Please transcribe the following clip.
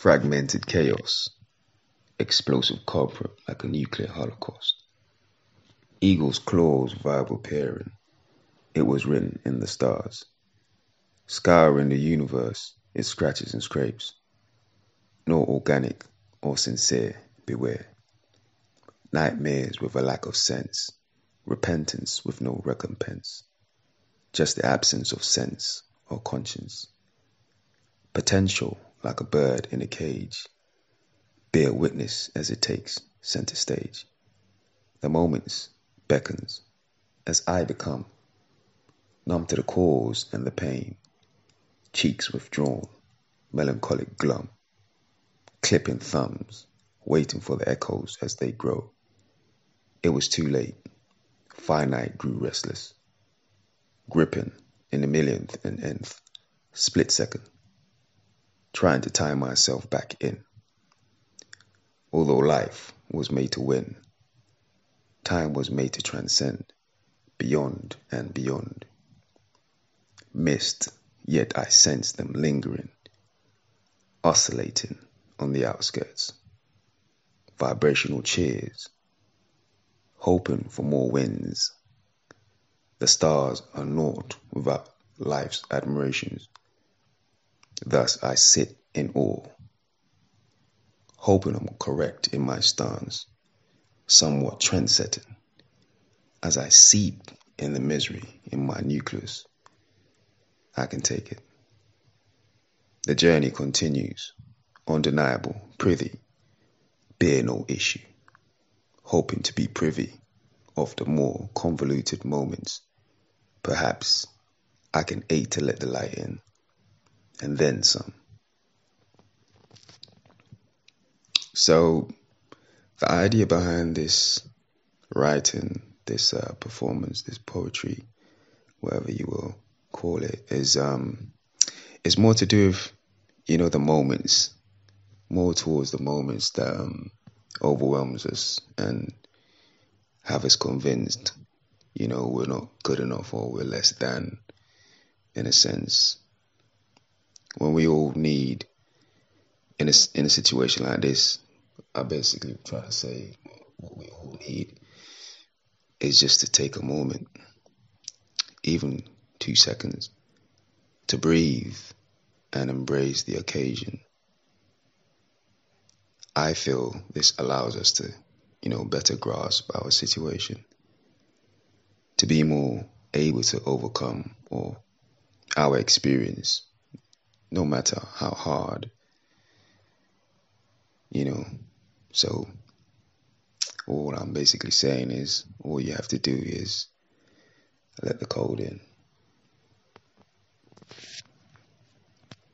Fragmented chaos, explosive culprit like a nuclear holocaust. Eagle's claws viable pairing, it was written in the stars. Scouring the universe, it scratches and scrapes. No organic or sincere, beware. Nightmares with a lack of sense, repentance with no recompense, just the absence of sense or conscience. Potential like a bird in a cage, bear witness as it takes center stage. The moments beckons as I become numb to the cause and the pain, cheeks withdrawn, melancholic glum, clipping thumbs, waiting for the echoes as they grow. It was too late. Finite grew restless, gripping in the millionth and nth split second trying to tie myself back in. Although life was made to win, time was made to transcend beyond and beyond. Missed, yet I sensed them lingering, oscillating on the outskirts. Vibrational cheers, hoping for more winds. The stars are naught without life's admirations. Thus I sit in awe, hoping I'm correct in my stance, somewhat trendsetting, as I seep in the misery in my nucleus. I can take it. The journey continues, undeniable, prithee, bear no issue, hoping to be privy of the more convoluted moments. Perhaps I can aid to let the light in and then some. So, the idea behind this writing, this uh, performance, this poetry, whatever you will call it, is um, is more to do with you know the moments, more towards the moments that um, overwhelms us and have us convinced, you know, we're not good enough or we're less than, in a sense when we all need in a, in a situation like this, I basically try to say what we all need is just to take a moment, even two seconds, to breathe and embrace the occasion. I feel this allows us to, you know, better grasp our situation, to be more able to overcome or our experience no matter how hard. You know, so all I'm basically saying is all you have to do is let the cold in.